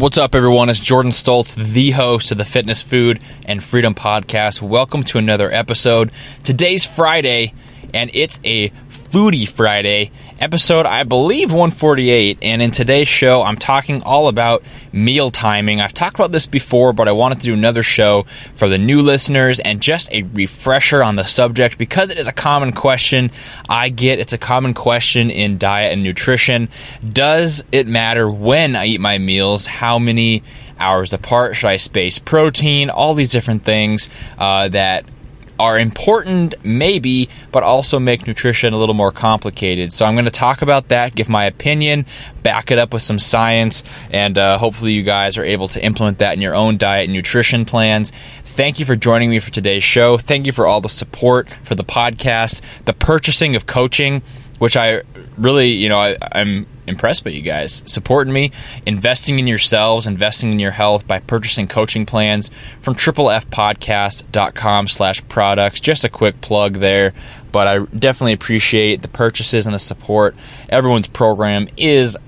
What's up, everyone? It's Jordan Stoltz, the host of the Fitness, Food, and Freedom Podcast. Welcome to another episode. Today's Friday, and it's a Foodie Friday, episode I believe 148. And in today's show, I'm talking all about meal timing. I've talked about this before, but I wanted to do another show for the new listeners and just a refresher on the subject because it is a common question I get. It's a common question in diet and nutrition. Does it matter when I eat my meals? How many hours apart should I space protein? All these different things uh, that are important, maybe, but also make nutrition a little more complicated. So I'm going to talk about that, give my opinion, back it up with some science, and uh, hopefully you guys are able to implement that in your own diet and nutrition plans. Thank you for joining me for today's show. Thank you for all the support for the podcast, the purchasing of coaching, which I really, you know, I, I'm impressed by you guys supporting me, investing in yourselves, investing in your health by purchasing coaching plans from triplefpodcast.com slash products. Just a quick plug there, but I definitely appreciate the purchases and the support. Everyone's program is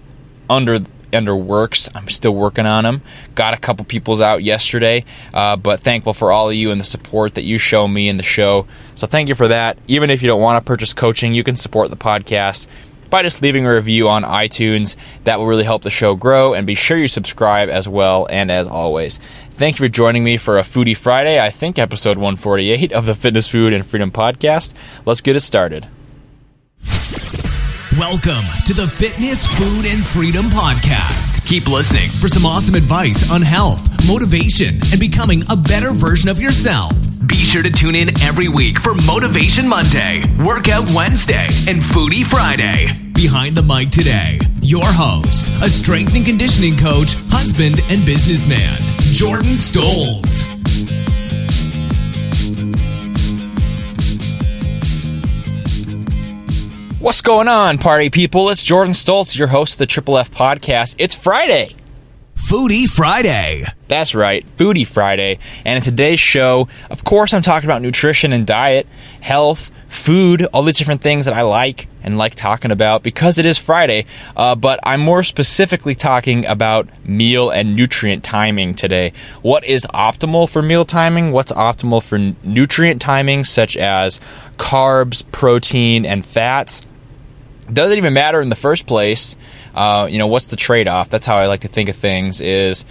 under under works. I'm still working on them. Got a couple people's out yesterday, uh, but thankful for all of you and the support that you show me in the show. So thank you for that. Even if you don't want to purchase coaching, you can support the podcast by just leaving a review on iTunes. That will really help the show grow, and be sure you subscribe as well. And as always, thank you for joining me for a Foodie Friday, I think episode 148 of the Fitness, Food, and Freedom Podcast. Let's get it started. Welcome to the Fitness, Food, and Freedom Podcast. Keep listening for some awesome advice on health, motivation, and becoming a better version of yourself. Be sure to tune in every week for Motivation Monday, Workout Wednesday, and Foodie Friday. Behind the mic today, your host, a strength and conditioning coach, husband, and businessman, Jordan Stoltz. What's going on, party people? It's Jordan Stoltz, your host of the Triple F Podcast. It's Friday. Foodie Friday. That's right, Foodie Friday. And in today's show, of course, I'm talking about nutrition and diet, health, food, all these different things that I like and like talking about because it is Friday. Uh, but I'm more specifically talking about meal and nutrient timing today. What is optimal for meal timing? What's optimal for nutrient timing, such as carbs, protein, and fats? Does it even matter in the first place? Uh, you know, what's the trade off? That's how I like to think of things. Is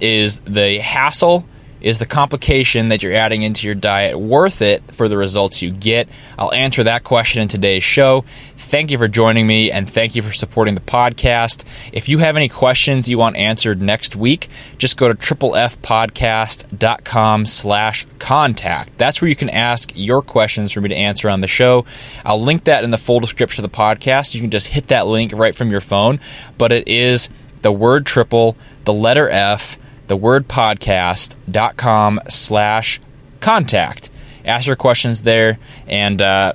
is the hassle is the complication that you're adding into your diet worth it for the results you get? I'll answer that question in today's show. Thank you for joining me and thank you for supporting the podcast. If you have any questions you want answered next week, just go to triplefpodcast.com slash contact. That's where you can ask your questions for me to answer on the show. I'll link that in the full description of the podcast. You can just hit that link right from your phone, but it is the word triple, the letter F, the word podcast.com slash contact. Ask your questions there, and uh,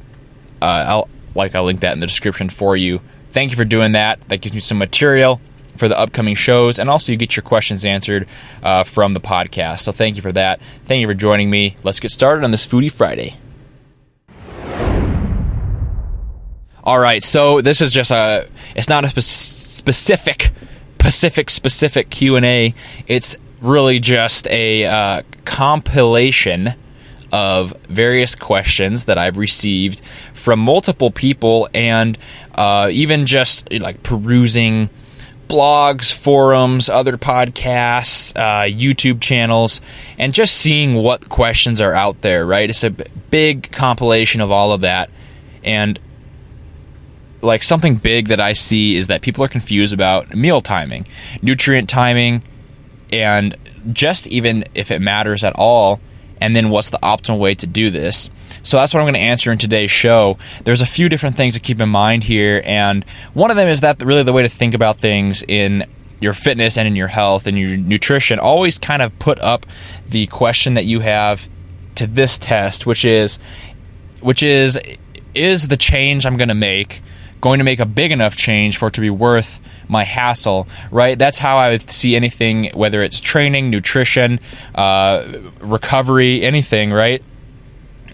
uh, I'll like I'll link that in the description for you. Thank you for doing that. That gives me some material for the upcoming shows, and also you get your questions answered uh, from the podcast. So thank you for that. Thank you for joining me. Let's get started on this Foodie Friday. All right, so this is just a. It's not a spe- specific Pacific specific Q and A. It's really just a uh, compilation of various questions that I've received from multiple people, and uh, even just like perusing blogs, forums, other podcasts, uh, YouTube channels, and just seeing what questions are out there. Right, it's a big compilation of all of that, and like something big that I see is that people are confused about meal timing, nutrient timing, and just even if it matters at all, and then what's the optimal way to do this. So that's what I'm going to answer in today's show. There's a few different things to keep in mind here, and one of them is that really the way to think about things in your fitness and in your health and your nutrition always kind of put up the question that you have to this test, which is which is is the change I'm going to make going to make a big enough change for it to be worth my hassle, right? That's how I would see anything, whether it's training, nutrition, uh, recovery, anything, right?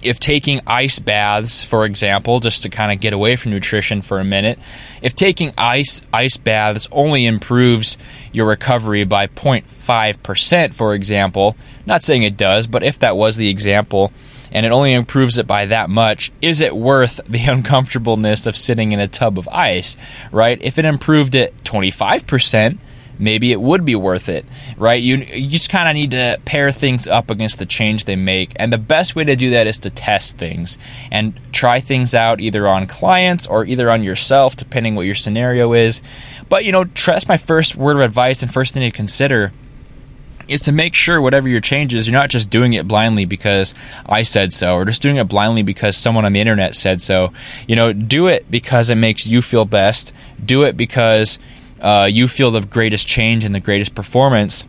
if taking ice baths, for example, just to kind of get away from nutrition for a minute, if taking ice ice baths only improves your recovery by 0.5%, for example, not saying it does, but if that was the example, and it only improves it by that much, is it worth the uncomfortableness of sitting in a tub of ice, right? If it improved it 25%, maybe it would be worth it, right? You, you just kind of need to pair things up against the change they make. And the best way to do that is to test things and try things out either on clients or either on yourself, depending what your scenario is. But, you know, trust my first word of advice and first thing to consider is to make sure whatever your change is, you're not just doing it blindly because I said so, or just doing it blindly because someone on the internet said so. You know, do it because it makes you feel best. Do it because uh, you feel the greatest change and the greatest performance,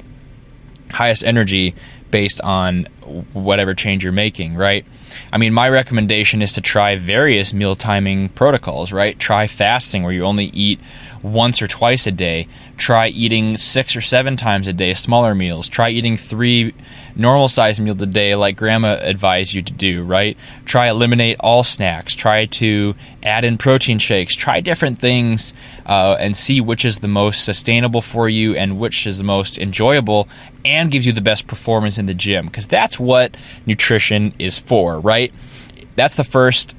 highest energy based on whatever change you're making, right? I mean, my recommendation is to try various meal timing protocols, right? Try fasting where you only eat once or twice a day. Try eating six or seven times a day, smaller meals. Try eating three normal sized meals a day, like grandma advised you to do, right? Try eliminate all snacks. Try to add in protein shakes. Try different things uh, and see which is the most sustainable for you and which is the most enjoyable and gives you the best performance in the gym because that's what nutrition is for, right? That's the first,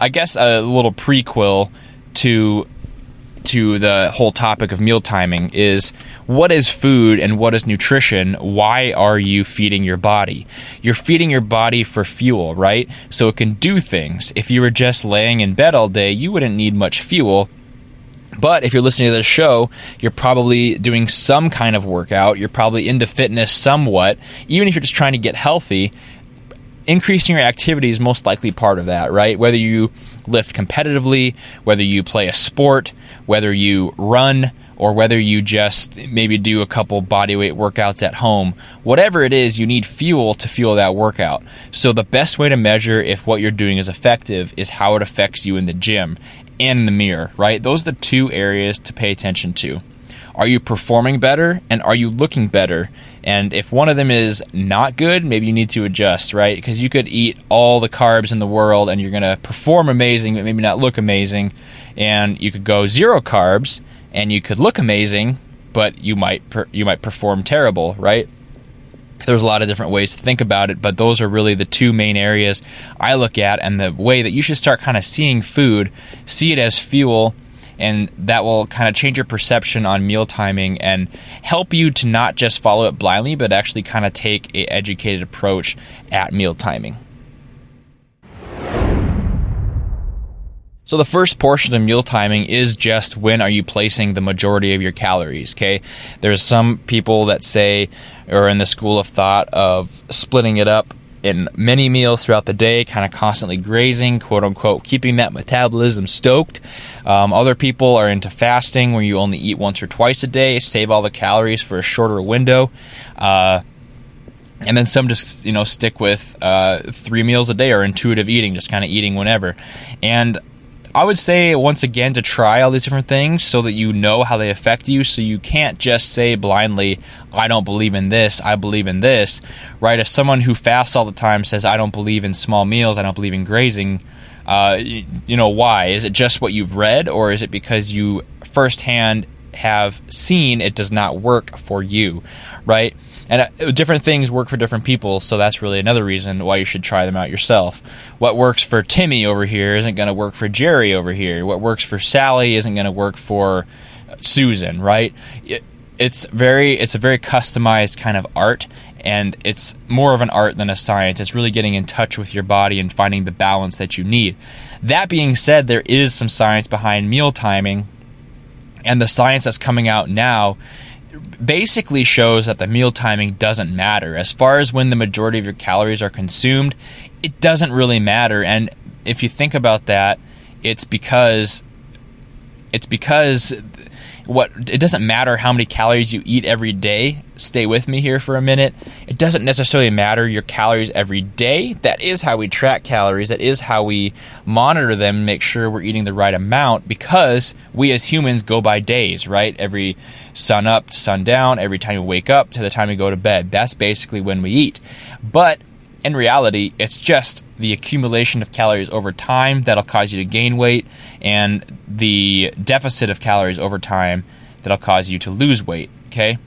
I guess, a little prequel to to the whole topic of meal timing is what is food and what is nutrition? Why are you feeding your body? You're feeding your body for fuel, right? So it can do things. If you were just laying in bed all day, you wouldn't need much fuel but if you're listening to this show, you're probably doing some kind of workout. You're probably into fitness somewhat. Even if you're just trying to get healthy, increasing your activity is most likely part of that, right? Whether you lift competitively, whether you play a sport, whether you run, or whether you just maybe do a couple bodyweight workouts at home, whatever it is, you need fuel to fuel that workout. So, the best way to measure if what you're doing is effective is how it affects you in the gym and the mirror, right? Those are the two areas to pay attention to. Are you performing better and are you looking better? And if one of them is not good, maybe you need to adjust, right? Because you could eat all the carbs in the world and you're going to perform amazing, but maybe not look amazing. And you could go zero carbs and you could look amazing, but you might per- you might perform terrible, right? There's a lot of different ways to think about it, but those are really the two main areas I look at, and the way that you should start kind of seeing food, see it as fuel, and that will kind of change your perception on meal timing and help you to not just follow it blindly, but actually kind of take a educated approach at meal timing. So the first portion of meal timing is just when are you placing the majority of your calories, okay? There's some people that say or in the school of thought of splitting it up in many meals throughout the day, kind of constantly grazing, quote unquote, keeping that metabolism stoked. Um, other people are into fasting, where you only eat once or twice a day, save all the calories for a shorter window. Uh, and then some just you know stick with uh, three meals a day or intuitive eating, just kind of eating whenever. And I would say once again to try all these different things so that you know how they affect you. So you can't just say blindly, I don't believe in this, I believe in this, right? If someone who fasts all the time says, I don't believe in small meals, I don't believe in grazing, uh, you, you know, why? Is it just what you've read, or is it because you firsthand have seen it does not work for you, right? And uh, different things work for different people, so that's really another reason why you should try them out yourself. What works for Timmy over here isn't going to work for Jerry over here. What works for Sally isn't going to work for Susan, right? It, it's very it's a very customized kind of art and it's more of an art than a science. It's really getting in touch with your body and finding the balance that you need. That being said, there is some science behind meal timing and the science that's coming out now basically shows that the meal timing doesn't matter. As far as when the majority of your calories are consumed, it doesn't really matter. And if you think about that, it's because it's because what it doesn't matter how many calories you eat every day. Stay with me here for a minute. It doesn't necessarily matter your calories every day. That is how we track calories. That is how we monitor them make sure we're eating the right amount because we as humans go by days, right? Every sun up to sun down, every time you wake up to the time you go to bed. That's basically when we eat. But in reality, it's just the accumulation of calories over time that'll cause you to gain weight, and the deficit of calories over time that'll cause you to lose weight. Okay,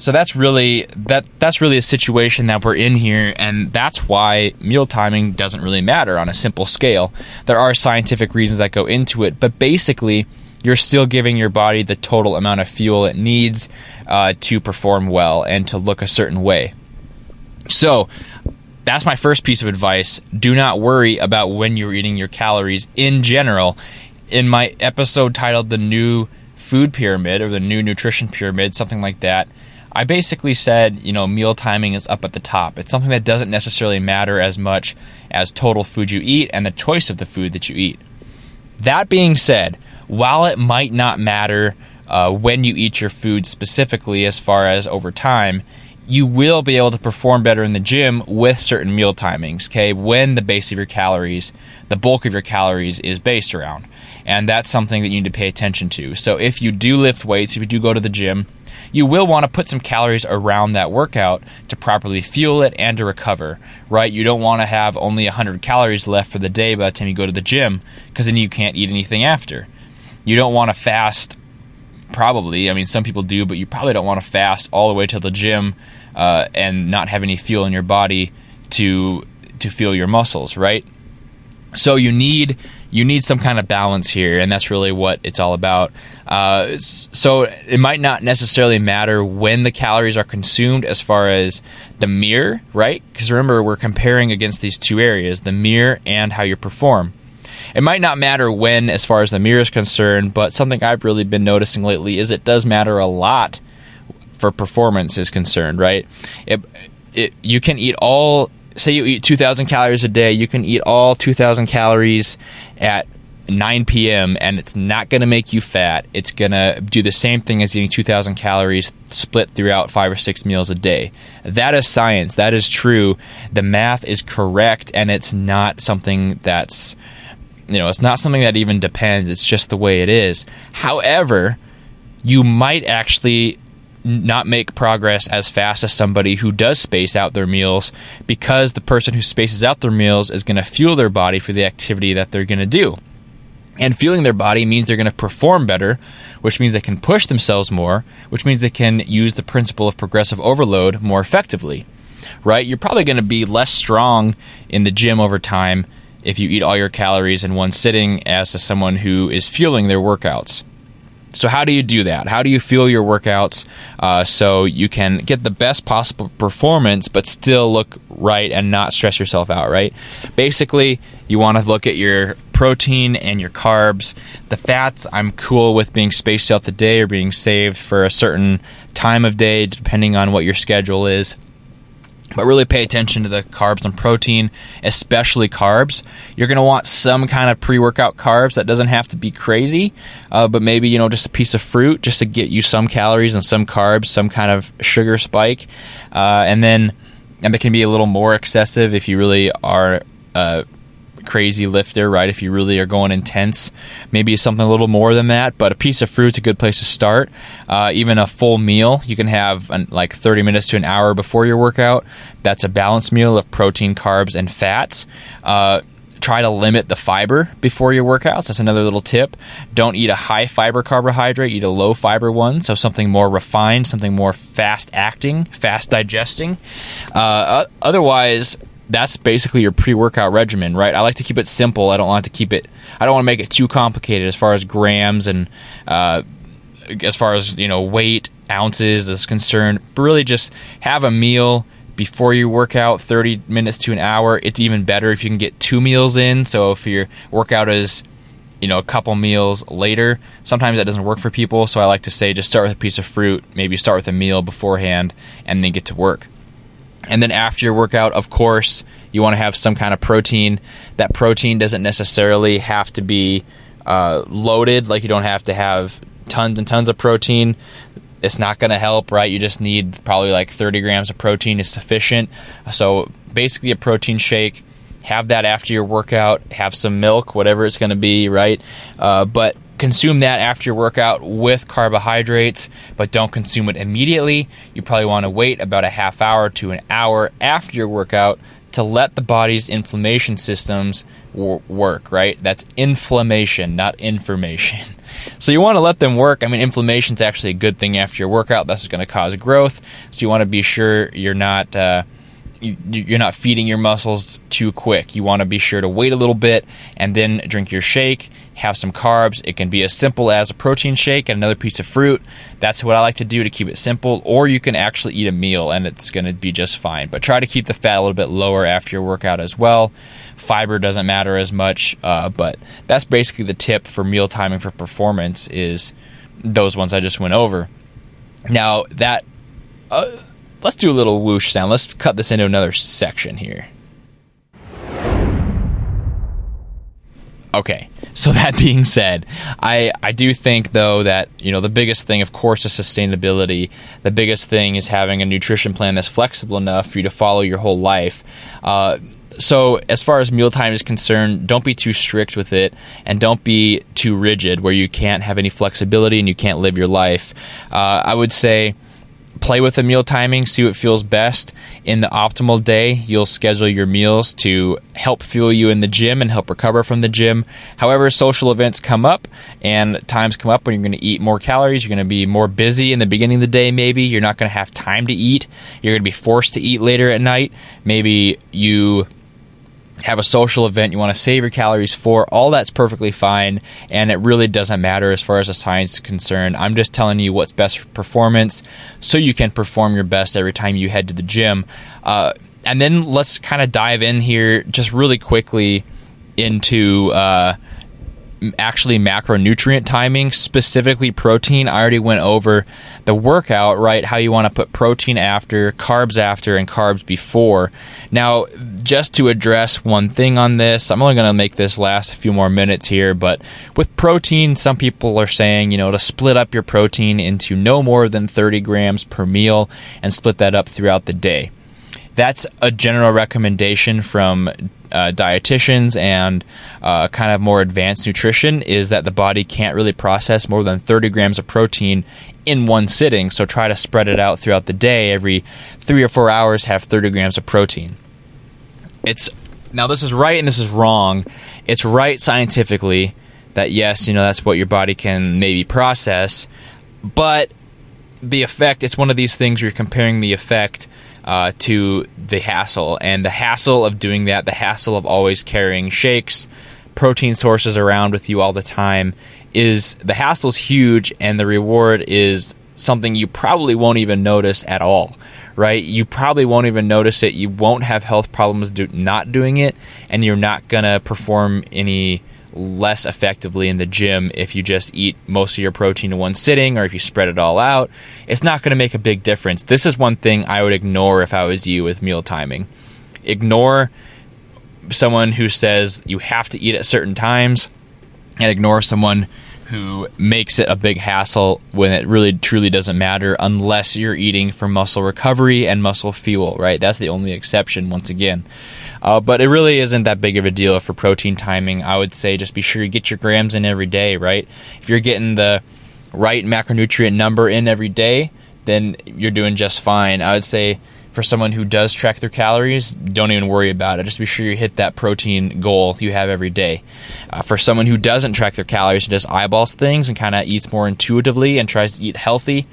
so that's really that that's really a situation that we're in here, and that's why meal timing doesn't really matter on a simple scale. There are scientific reasons that go into it, but basically, you're still giving your body the total amount of fuel it needs uh, to perform well and to look a certain way. So, that's my first piece of advice. Do not worry about when you're eating your calories in general. In my episode titled The New Food Pyramid or the New Nutrition Pyramid, something like that, I basically said, you know, meal timing is up at the top. It's something that doesn't necessarily matter as much as total food you eat and the choice of the food that you eat. That being said, while it might not matter uh, when you eat your food specifically as far as over time, you will be able to perform better in the gym with certain meal timings, okay? When the base of your calories, the bulk of your calories is based around. And that's something that you need to pay attention to. So if you do lift weights, if you do go to the gym, you will want to put some calories around that workout to properly fuel it and to recover, right? You don't want to have only 100 calories left for the day by the time you go to the gym because then you can't eat anything after. You don't want to fast, probably. I mean, some people do, but you probably don't want to fast all the way to the gym uh, and not have any fuel in your body to to fuel your muscles, right? So you need you need some kind of balance here, and that's really what it's all about. Uh, so it might not necessarily matter when the calories are consumed as far as the mirror, right? Because remember, we're comparing against these two areas the mirror and how you perform. It might not matter when, as far as the mirror is concerned, but something I've really been noticing lately is it does matter a lot for performance is concerned, right? It, it, you can eat all, say you eat 2,000 calories a day, you can eat all 2,000 calories at 9 p.m. and it's not going to make you fat. It's going to do the same thing as eating 2,000 calories split throughout five or six meals a day. That is science. That is true. The math is correct, and it's not something that's, you know, it's not something that even depends. It's just the way it is. However, you might actually not make progress as fast as somebody who does space out their meals because the person who spaces out their meals is going to fuel their body for the activity that they're going to do. And fueling their body means they're going to perform better, which means they can push themselves more, which means they can use the principle of progressive overload more effectively. Right? You're probably going to be less strong in the gym over time if you eat all your calories in one sitting as to someone who is fueling their workouts. So, how do you do that? How do you fuel your workouts uh, so you can get the best possible performance but still look right and not stress yourself out, right? Basically, you want to look at your protein and your carbs. The fats, I'm cool with being spaced out the day or being saved for a certain time of day, depending on what your schedule is. But really pay attention to the carbs and protein, especially carbs. You're going to want some kind of pre workout carbs. That doesn't have to be crazy, uh, but maybe, you know, just a piece of fruit just to get you some calories and some carbs, some kind of sugar spike. Uh, and then, and they can be a little more excessive if you really are. Uh, crazy lifter, right? If you really are going intense, maybe something a little more than that. But a piece of fruit's a good place to start. Uh, even a full meal, you can have an, like 30 minutes to an hour before your workout. That's a balanced meal of protein, carbs, and fats. Uh, try to limit the fiber before your workouts. That's another little tip. Don't eat a high fiber carbohydrate, eat a low fiber one. So something more refined, something more fast acting, fast digesting. Uh, otherwise, that's basically your pre-workout regimen, right? I like to keep it simple. I don't like to keep it. I don't want to make it too complicated as far as grams and uh, as far as you know weight ounces is concerned. But really, just have a meal before you work out, 30 minutes to an hour. It's even better if you can get two meals in. So if your workout is you know a couple meals later sometimes that doesn't work for people so i like to say just start with a piece of fruit maybe start with a meal beforehand and then get to work and then after your workout, of course, you want to have some kind of protein. That protein doesn't necessarily have to be uh, loaded, like you don't have to have tons and tons of protein. It's not going to help, right? You just need probably like 30 grams of protein is sufficient. So basically, a protein shake. Have that after your workout. Have some milk, whatever it's going to be, right? Uh, but consume that after your workout with carbohydrates, but don't consume it immediately. You probably want to wait about a half hour to an hour after your workout to let the body's inflammation systems work, right? That's inflammation, not information. So you want to let them work. I mean, inflammation is actually a good thing after your workout. That's going to cause growth. So you want to be sure you're not. Uh, you're not feeding your muscles too quick. You want to be sure to wait a little bit and then drink your shake, have some carbs. It can be as simple as a protein shake and another piece of fruit. That's what I like to do to keep it simple. Or you can actually eat a meal and it's going to be just fine. But try to keep the fat a little bit lower after your workout as well. Fiber doesn't matter as much, uh, but that's basically the tip for meal timing for performance is those ones I just went over. Now that. Uh, let's do a little whoosh sound. Let's cut this into another section here. Okay, so that being said, I, I do think though that you know the biggest thing, of course, is sustainability. The biggest thing is having a nutrition plan that's flexible enough for you to follow your whole life. Uh, so as far as mealtime is concerned, don't be too strict with it, and don't be too rigid where you can't have any flexibility and you can't live your life. Uh, I would say play with the meal timing, see what feels best. In the optimal day, you'll schedule your meals to help fuel you in the gym and help recover from the gym. However, social events come up and times come up when you're going to eat more calories. You're going to be more busy in the beginning of the day, maybe. You're not going to have time to eat. You're going to be forced to eat later at night. Maybe you have a social event you want to save your calories for, all that's perfectly fine, and it really doesn't matter as far as the science is concerned. I'm just telling you what's best for performance so you can perform your best every time you head to the gym. Uh, and then let's kind of dive in here just really quickly into. Uh, actually macronutrient timing, specifically protein. I already went over the workout, right? How you want to put protein after, carbs after, and carbs before. Now, just to address one thing on this, I'm only going to make this last a few more minutes here, but with protein, some people are saying, you know, to split up your protein into no more than 30 grams per meal and split that up throughout the day. That's a general recommendation from uh, dietitians and uh, kind of more advanced nutrition is that the body can't really process more than 30 grams of protein in one sitting. So try to spread it out throughout the day. Every three or four hours, have 30 grams of protein. It's now this is right and this is wrong. It's right scientifically that yes, you know that's what your body can maybe process, but the effect it's one of these things you're comparing the effect uh, to the hassle. And the hassle of doing that, the hassle of always carrying shakes, protein sources around with you all the time, is the hassle's huge, and the reward is something you probably won't even notice at all. Right? You probably won't even notice it. You won't have health problems do- not doing it, and you're not gonna perform any less effectively in the gym if you just eat most of your protein in one sitting or if you spread it all out. It's not going to make a big difference. This is one thing I would ignore if I was you with meal timing. Ignore someone who says you have to eat at certain times and ignore someone who makes it a big hassle when it really truly doesn't matter unless you're eating for muscle recovery and muscle fuel, right? That's the only exception once again. Uh, but it really isn't that big of a deal for protein timing. I would say just be sure you get your grams in every day, right? If you're getting the right macronutrient number in every day, then you're doing just fine. I would say for someone who does track their calories, don't even worry about it. Just be sure you hit that protein goal you have every day. Uh, for someone who doesn't track their calories and just eyeballs things and kind of eats more intuitively and tries to eat healthy,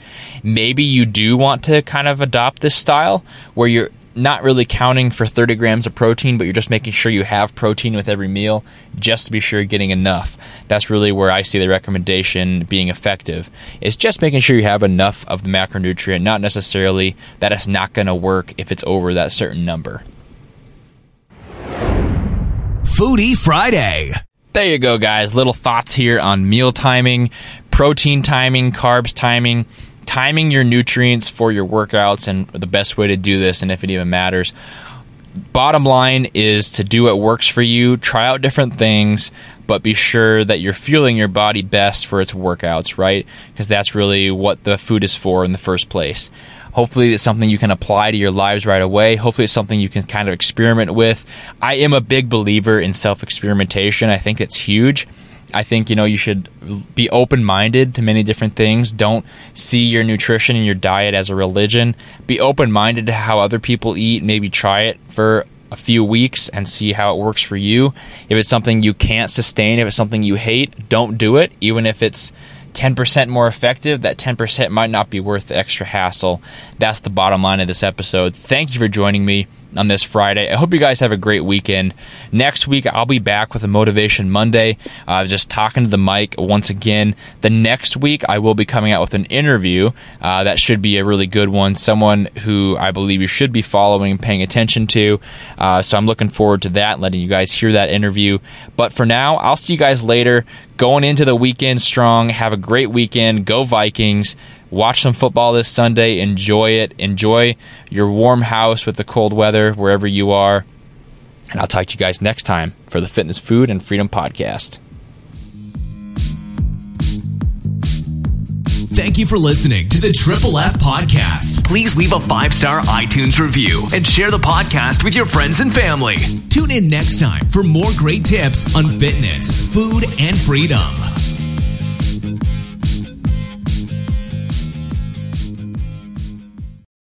maybe you do want to kind of adopt this style where you're not really counting for 30 grams of protein, but you're just making sure you have protein with every meal just to be sure you're getting enough. That's really where I see the recommendation being effective. It's just making sure you have enough of the macronutrient, not necessarily that it's not going to work if it's over that certain number. Foodie Friday. There you go, guys. Little thoughts here on meal timing, protein timing, carbs timing timing your nutrients for your workouts and the best way to do this, and if it even matters. Bottom line is to do what works for you, try out different things, but be sure that you're fueling your body best for its workouts, right? Because that's really what the food is for in the first place. Hopefully, it's something you can apply to your lives right away. Hopefully, it's something you can kind of experiment with. I am a big believer in self experimentation, I think it's huge. I think you know you should be open minded to many different things. Don't see your nutrition and your diet as a religion. Be open minded to how other people eat. Maybe try it for a few weeks and see how it works for you. If it's something you can't sustain, if it's something you hate, don't do it. Even if it's 10% more effective, that 10% might not be worth the extra hassle. That's the bottom line of this episode. Thank you for joining me on this Friday. I hope you guys have a great weekend. Next week, I'll be back with a Motivation Monday, uh, just talking to the mic once again. The next week, I will be coming out with an interview uh, that should be a really good one. Someone who I believe you should be following, paying attention to. Uh, so I'm looking forward to that, letting you guys hear that interview. But for now, I'll see you guys later. Going into the weekend strong. Have a great weekend. Go Vikings. Watch some football this Sunday. Enjoy it. Enjoy your warm house with the cold weather wherever you are. And I'll talk to you guys next time for the Fitness, Food, and Freedom Podcast. Thank you for listening to the Triple F Podcast. Please leave a five star iTunes review and share the podcast with your friends and family. Tune in next time for more great tips on fitness, food, and freedom.